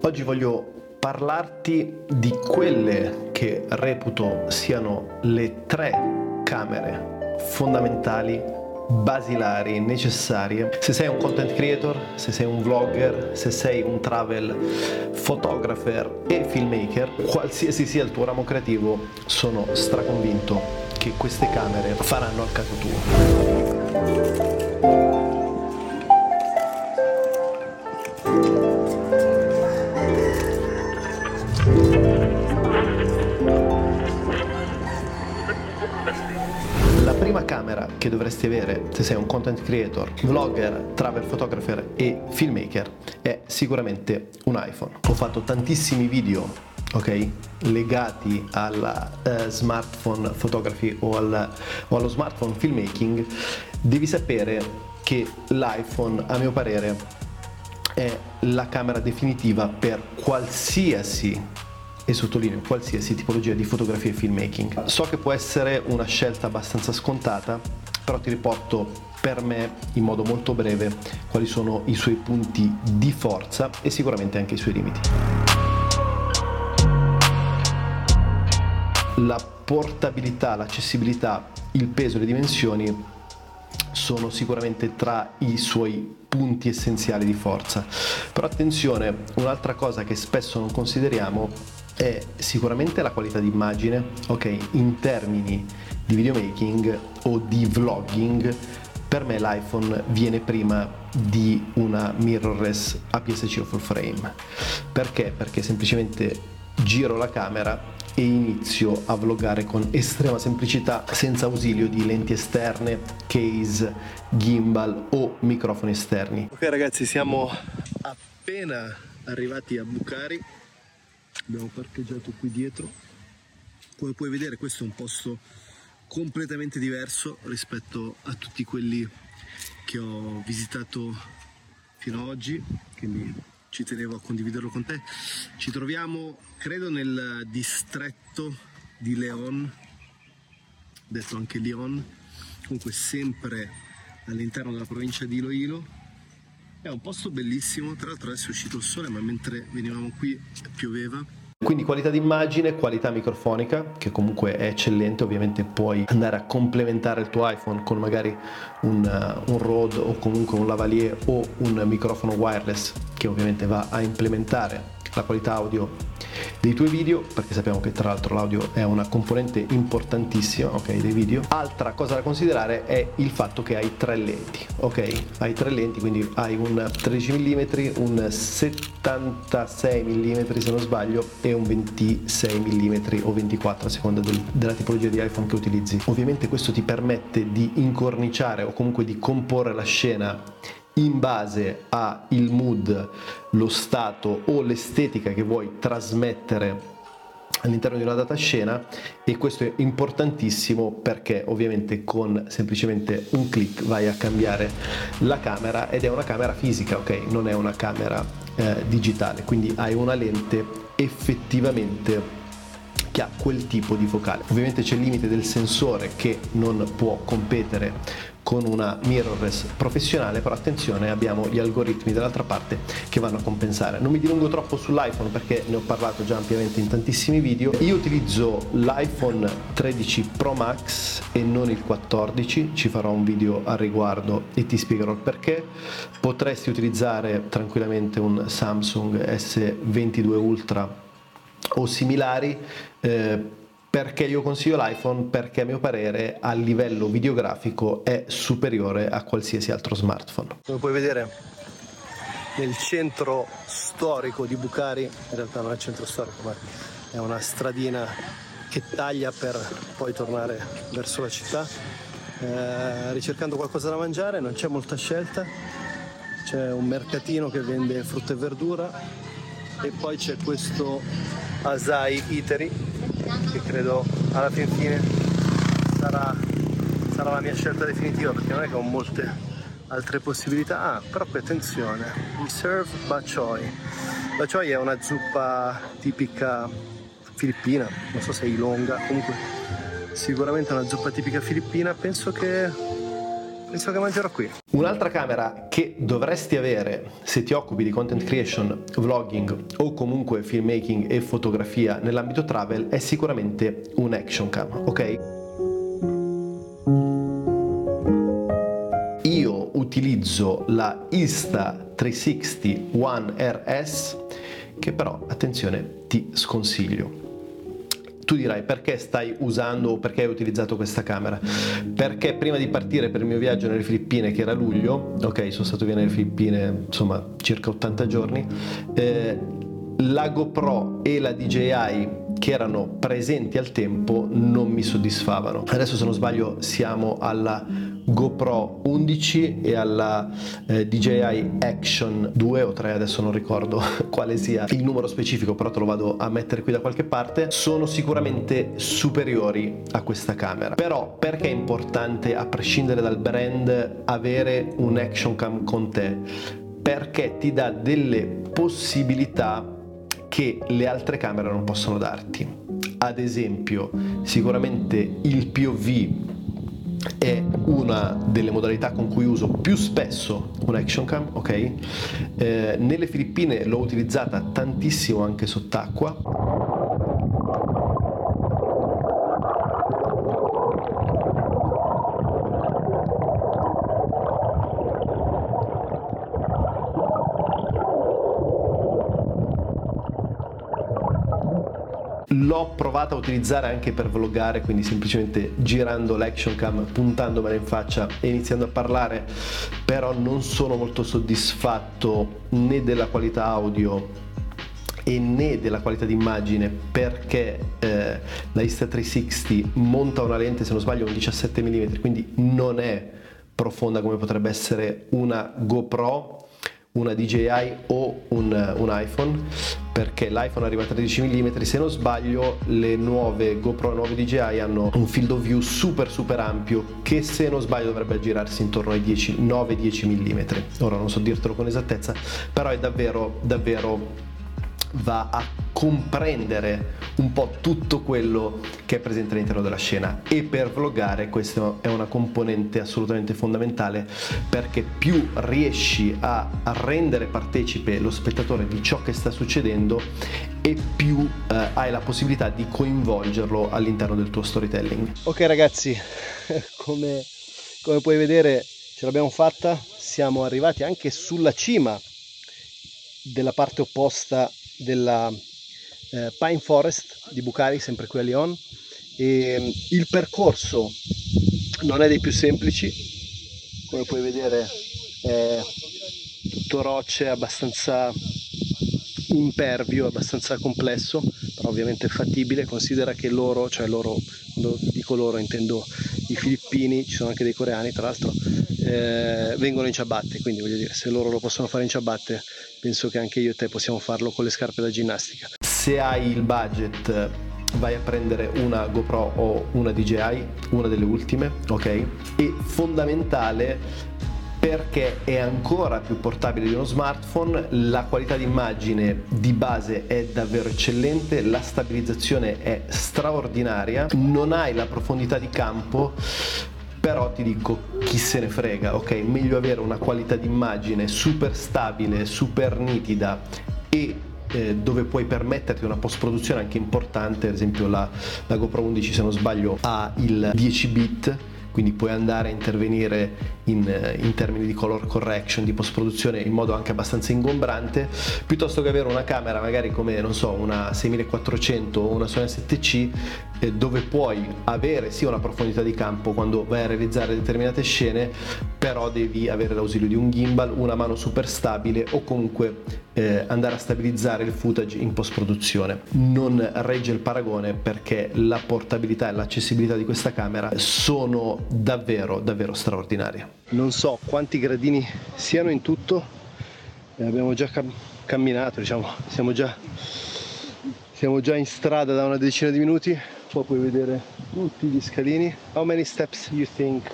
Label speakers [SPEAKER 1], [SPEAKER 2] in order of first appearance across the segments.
[SPEAKER 1] Oggi voglio parlarti di quelle che reputo siano le tre camere fondamentali, basilari, necessarie. Se sei un content creator, se sei un vlogger, se sei un travel photographer e filmmaker, qualsiasi sia il tuo ramo creativo, sono straconvinto che queste camere faranno al caso tuo. Camera che dovresti avere se sei un content creator, vlogger, travel photographer e filmmaker è sicuramente un iPhone. Ho fatto tantissimi video ok? legati alla uh, smartphone photography o, al, o allo smartphone filmmaking, devi sapere che l'iPhone, a mio parere, è la camera definitiva per qualsiasi e sottolineo qualsiasi tipologia di fotografia e filmmaking. So che può essere una scelta abbastanza scontata, però ti riporto per me in modo molto breve quali sono i suoi punti di forza e sicuramente anche i suoi limiti. La portabilità, l'accessibilità, il peso le dimensioni sono sicuramente tra i suoi punti essenziali di forza. Però attenzione, un'altra cosa che spesso non consideriamo è sicuramente la qualità di immagine, ok, in termini di videomaking o di vlogging, per me l'iPhone viene prima di una mirrorless APS-C o full frame. Perché? Perché semplicemente giro la camera e inizio a vloggare con estrema semplicità senza ausilio di lenti esterne, case, gimbal o microfoni esterni. Ok ragazzi, siamo appena arrivati a Bucari abbiamo parcheggiato qui dietro. Come puoi vedere questo è un posto completamente diverso rispetto a tutti quelli che ho visitato fino ad oggi quindi ci tenevo a condividerlo con te. Ci troviamo credo nel distretto di Leon detto anche Lyon comunque sempre all'interno della provincia di Iloilo è un posto bellissimo, tra l'altro adesso è uscito il sole, ma mentre venivamo qui pioveva. Quindi qualità di immagine, qualità microfonica, che comunque è eccellente, ovviamente puoi andare a complementare il tuo iPhone con magari un, uh, un Rode o comunque un lavalier o un microfono wireless che ovviamente va a implementare la qualità audio dei tuoi video perché sappiamo che tra l'altro l'audio è una componente importantissima ok dei video. Altra cosa da considerare è il fatto che hai tre lenti ok? Hai tre lenti quindi hai un 13 mm un 76 mm se non sbaglio e un 26 mm o 24 a seconda del, della tipologia di iPhone che utilizzi. Ovviamente questo ti permette di incorniciare o comunque di comporre la scena in base al mood, lo stato o l'estetica che vuoi trasmettere all'interno di una data scena e questo è importantissimo perché ovviamente con semplicemente un clic vai a cambiare la camera ed è una camera fisica ok? Non è una camera eh, digitale. Quindi hai una lente effettivamente che ha quel tipo di focale. Ovviamente c'è il limite del sensore che non può competere con una mirrorless professionale, però attenzione abbiamo gli algoritmi dall'altra parte che vanno a compensare. Non mi dilungo troppo sull'iPhone perché ne ho parlato già ampiamente in tantissimi video. Io utilizzo l'iPhone 13 Pro Max e non il 14, ci farò un video al riguardo e ti spiegherò il perché. Potresti utilizzare tranquillamente un Samsung S22 Ultra o similari. Eh, perché io consiglio l'iPhone? Perché a mio parere a livello videografico è superiore a qualsiasi altro smartphone. Come puoi vedere nel centro storico di Bucari, in realtà non è centro storico ma è una stradina che taglia per poi tornare verso la città, eh, ricercando qualcosa da mangiare, non c'è molta scelta, c'è un mercatino che vende frutta e verdura. E poi c'è questo Asai Iteri che credo alla fin fine sarà, sarà la mia scelta definitiva perché non è che ho molte altre possibilità. Ah, però qui attenzione we serve bachoi bachoi è una zuppa tipica filippina non so se è ilonga comunque sicuramente una zuppa tipica filippina. Penso che
[SPEAKER 2] penso che mangerò qui.
[SPEAKER 1] Un'altra camera che dovresti avere se ti occupi di content creation, vlogging o comunque filmmaking e fotografia nell'ambito travel è sicuramente un action cam, ok? Io utilizzo la Insta360 One RS che però, attenzione, ti sconsiglio tu dirai perché stai usando o perché hai utilizzato questa camera? Perché prima di partire per il mio viaggio nelle Filippine, che era luglio, ok, sono stato via nelle Filippine insomma circa 80 giorni, eh, la GoPro e la DJI che erano presenti al tempo non mi soddisfavano. Adesso se non sbaglio siamo alla GoPro 11 e alla eh, DJI Action 2 o 3, adesso non ricordo quale sia il numero specifico, però te lo vado a mettere qui da qualche parte, sono sicuramente superiori a questa camera. Però perché è importante, a prescindere dal brand, avere un action cam con te? Perché ti dà delle possibilità che le altre camere non possono darti. Ad esempio, sicuramente il POV è una delle modalità con cui uso più spesso un action cam, ok? Eh, nelle Filippine l'ho utilizzata tantissimo anche sott'acqua l'ho provata a utilizzare anche per vloggare, quindi semplicemente girando l'action cam, puntandomela in faccia e iniziando a parlare, però non sono molto soddisfatto né della qualità audio e né della qualità d'immagine perché eh, la Insta360 monta una lente se non sbaglio un 17 mm quindi non è profonda come potrebbe essere una GoPro una DJI o un, un, iPhone perché l'iPhone arriva a 13 mm se non sbaglio le nuove GoPro nuove DJI hanno un field of view super super ampio che se non sbaglio dovrebbe girarsi intorno ai 9-10 mm ora non so dirtelo con esattezza però è davvero davvero va a comprendere un po' tutto quello che è presente all'interno della scena e per vloggare questa è una componente assolutamente fondamentale perché più riesci a rendere partecipe lo spettatore di ciò che sta succedendo e più eh, hai la possibilità di coinvolgerlo all'interno del tuo storytelling.
[SPEAKER 2] Ok ragazzi, come, come puoi vedere ce l'abbiamo fatta, siamo arrivati anche sulla cima della parte opposta della eh, Pine Forest di Bucari, sempre qui a Lyon. E, mm, il percorso non è dei più semplici, come puoi vedere è tutto rocce, abbastanza impervio, abbastanza complesso, però ovviamente fattibile. Considera che loro, cioè loro, quando dico loro intendo i filippini, ci sono anche dei coreani tra l'altro, eh, vengono in ciabatte, quindi voglio dire, se loro lo possono fare in ciabatte, penso che anche io e te possiamo farlo con le scarpe da ginnastica.
[SPEAKER 1] Se hai il budget vai a prendere una GoPro o una DJI, una delle ultime, ok? E fondamentale perché è ancora più portabile di uno smartphone, la qualità d'immagine di base è davvero eccellente, la stabilizzazione è straordinaria, non hai la profondità di campo però ti dico chi se ne frega, ok? Meglio avere una qualità d'immagine super stabile, super nitida e eh, dove puoi permetterti una post produzione anche importante, ad esempio la, la GoPro 11 se non sbaglio ha il 10 bit quindi puoi andare a intervenire in, eh, in termini di color correction, di post produzione in modo anche abbastanza ingombrante, piuttosto che avere una camera magari come non so una 6400 o una Sony 7C eh, dove puoi avere sì una profondità di campo quando vai a realizzare determinate scene, però devi avere l'ausilio di un gimbal, una mano super stabile o comunque eh, andare a stabilizzare il footage in post produzione. Non regge il paragone perché la portabilità e l'accessibilità di questa camera sono davvero davvero straordinarie
[SPEAKER 2] non so quanti gradini siano in tutto eh, abbiamo già cam- camminato diciamo siamo già, siamo già in strada da una decina di minuti qua puoi vedere tutti gli scalini. How many steps you think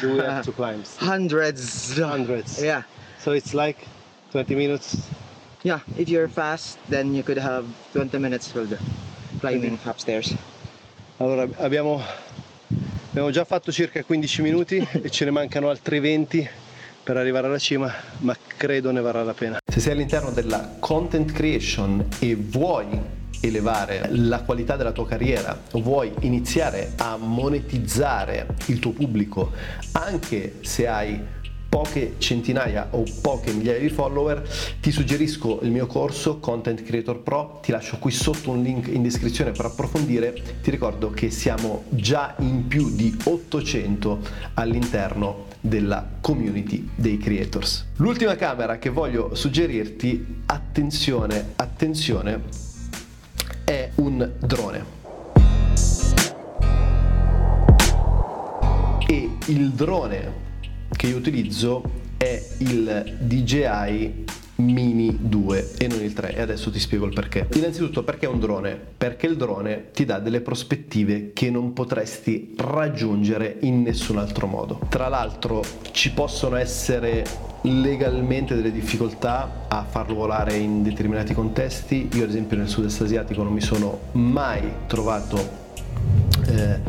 [SPEAKER 2] do we have to climb?
[SPEAKER 3] Hundreds.
[SPEAKER 2] Hundreds.
[SPEAKER 3] Yeah.
[SPEAKER 2] So it's like 20 minutes.
[SPEAKER 3] Yeah if you're fast then you could have 20 minutes for the climbing upstairs.
[SPEAKER 2] Allora abbiamo Abbiamo già fatto circa 15 minuti e ce ne mancano altri 20 per arrivare alla cima, ma credo ne varrà la pena.
[SPEAKER 1] Se sei all'interno della content creation e vuoi elevare la qualità della tua carriera, vuoi iniziare a monetizzare il tuo pubblico, anche se hai poche centinaia o poche migliaia di follower, ti suggerisco il mio corso Content Creator Pro, ti lascio qui sotto un link in descrizione per approfondire, ti ricordo che siamo già in più di 800 all'interno della community dei creators. L'ultima camera che voglio suggerirti, attenzione, attenzione, è un drone. E il drone che io utilizzo è il DJI Mini 2 e non il 3 e adesso ti spiego il perché. Innanzitutto perché è un drone? Perché il drone ti dà delle prospettive che non potresti raggiungere in nessun altro modo. Tra l'altro ci possono essere legalmente delle difficoltà a farlo volare in determinati contesti. Io ad esempio nel sud-est asiatico non mi sono mai trovato eh,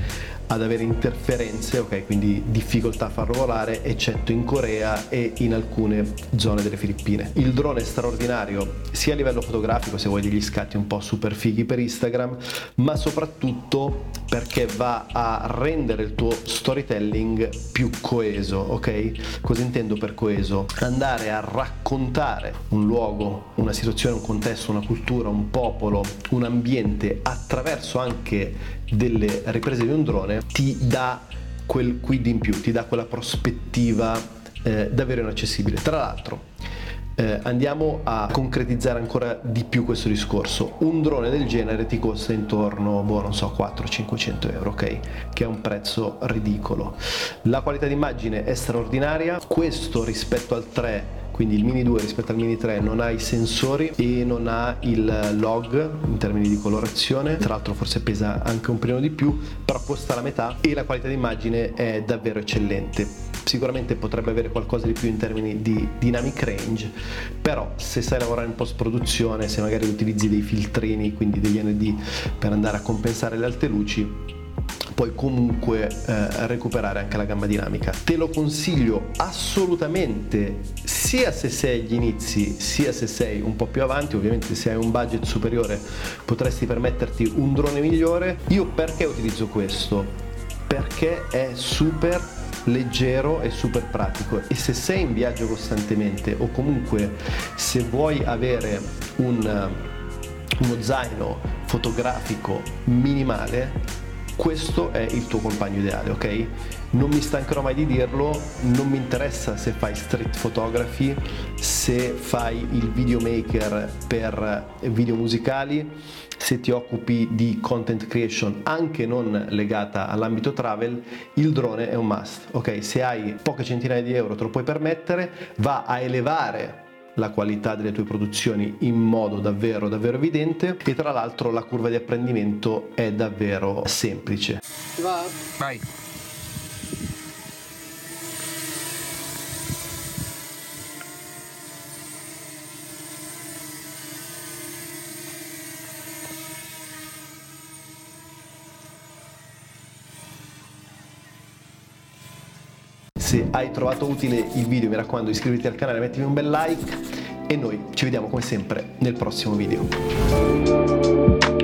[SPEAKER 1] ad avere interferenze, ok, quindi difficoltà a farlo volare, eccetto in Corea e in alcune zone delle Filippine. Il drone è straordinario sia a livello fotografico, se vuoi degli scatti un po' super fighi per Instagram, ma soprattutto perché va a rendere il tuo storytelling più coeso, ok? Cosa intendo per coeso? Andare a raccontare un luogo, una situazione, un contesto, una cultura, un popolo, un ambiente attraverso anche delle riprese di un drone ti dà quel quid in più, ti dà quella prospettiva eh, davvero inaccessibile. Tra l'altro, eh, andiamo a concretizzare ancora di più questo discorso. Un drone del genere ti costa intorno, boh, non so, 400-500 euro, ok? Che è un prezzo ridicolo. La qualità d'immagine è straordinaria, questo rispetto al 3 quindi il Mini 2 rispetto al Mini 3 non ha i sensori e non ha il log in termini di colorazione, tra l'altro forse pesa anche un pelino di più, però costa la metà e la qualità d'immagine è davvero eccellente. Sicuramente potrebbe avere qualcosa di più in termini di dynamic range, però se sai lavorare in post produzione, se magari utilizzi dei filtrini, quindi degli ND per andare a compensare le alte luci, puoi comunque eh, recuperare anche la gamma dinamica. Te lo consiglio assolutamente sia se sei agli inizi sia se sei un po' più avanti, ovviamente se hai un budget superiore potresti permetterti un drone migliore. Io perché utilizzo questo? Perché è super leggero e super pratico e se sei in viaggio costantemente o comunque se vuoi avere un, uno zaino fotografico minimale questo è il tuo compagno ideale, ok? Non mi stancherò mai di dirlo, non mi interessa se fai street photography, se fai il videomaker per video musicali, se ti occupi di content creation anche non legata all'ambito travel, il drone è un must, ok? Se hai poche centinaia di euro te lo puoi permettere, va a elevare la qualità delle tue produzioni in modo davvero davvero evidente e tra l'altro la curva di apprendimento è davvero semplice.
[SPEAKER 2] Va?
[SPEAKER 3] Vai.
[SPEAKER 1] Se hai trovato utile il video mi raccomando iscriviti al canale, mettimi un bel like e noi ci vediamo come sempre nel prossimo video.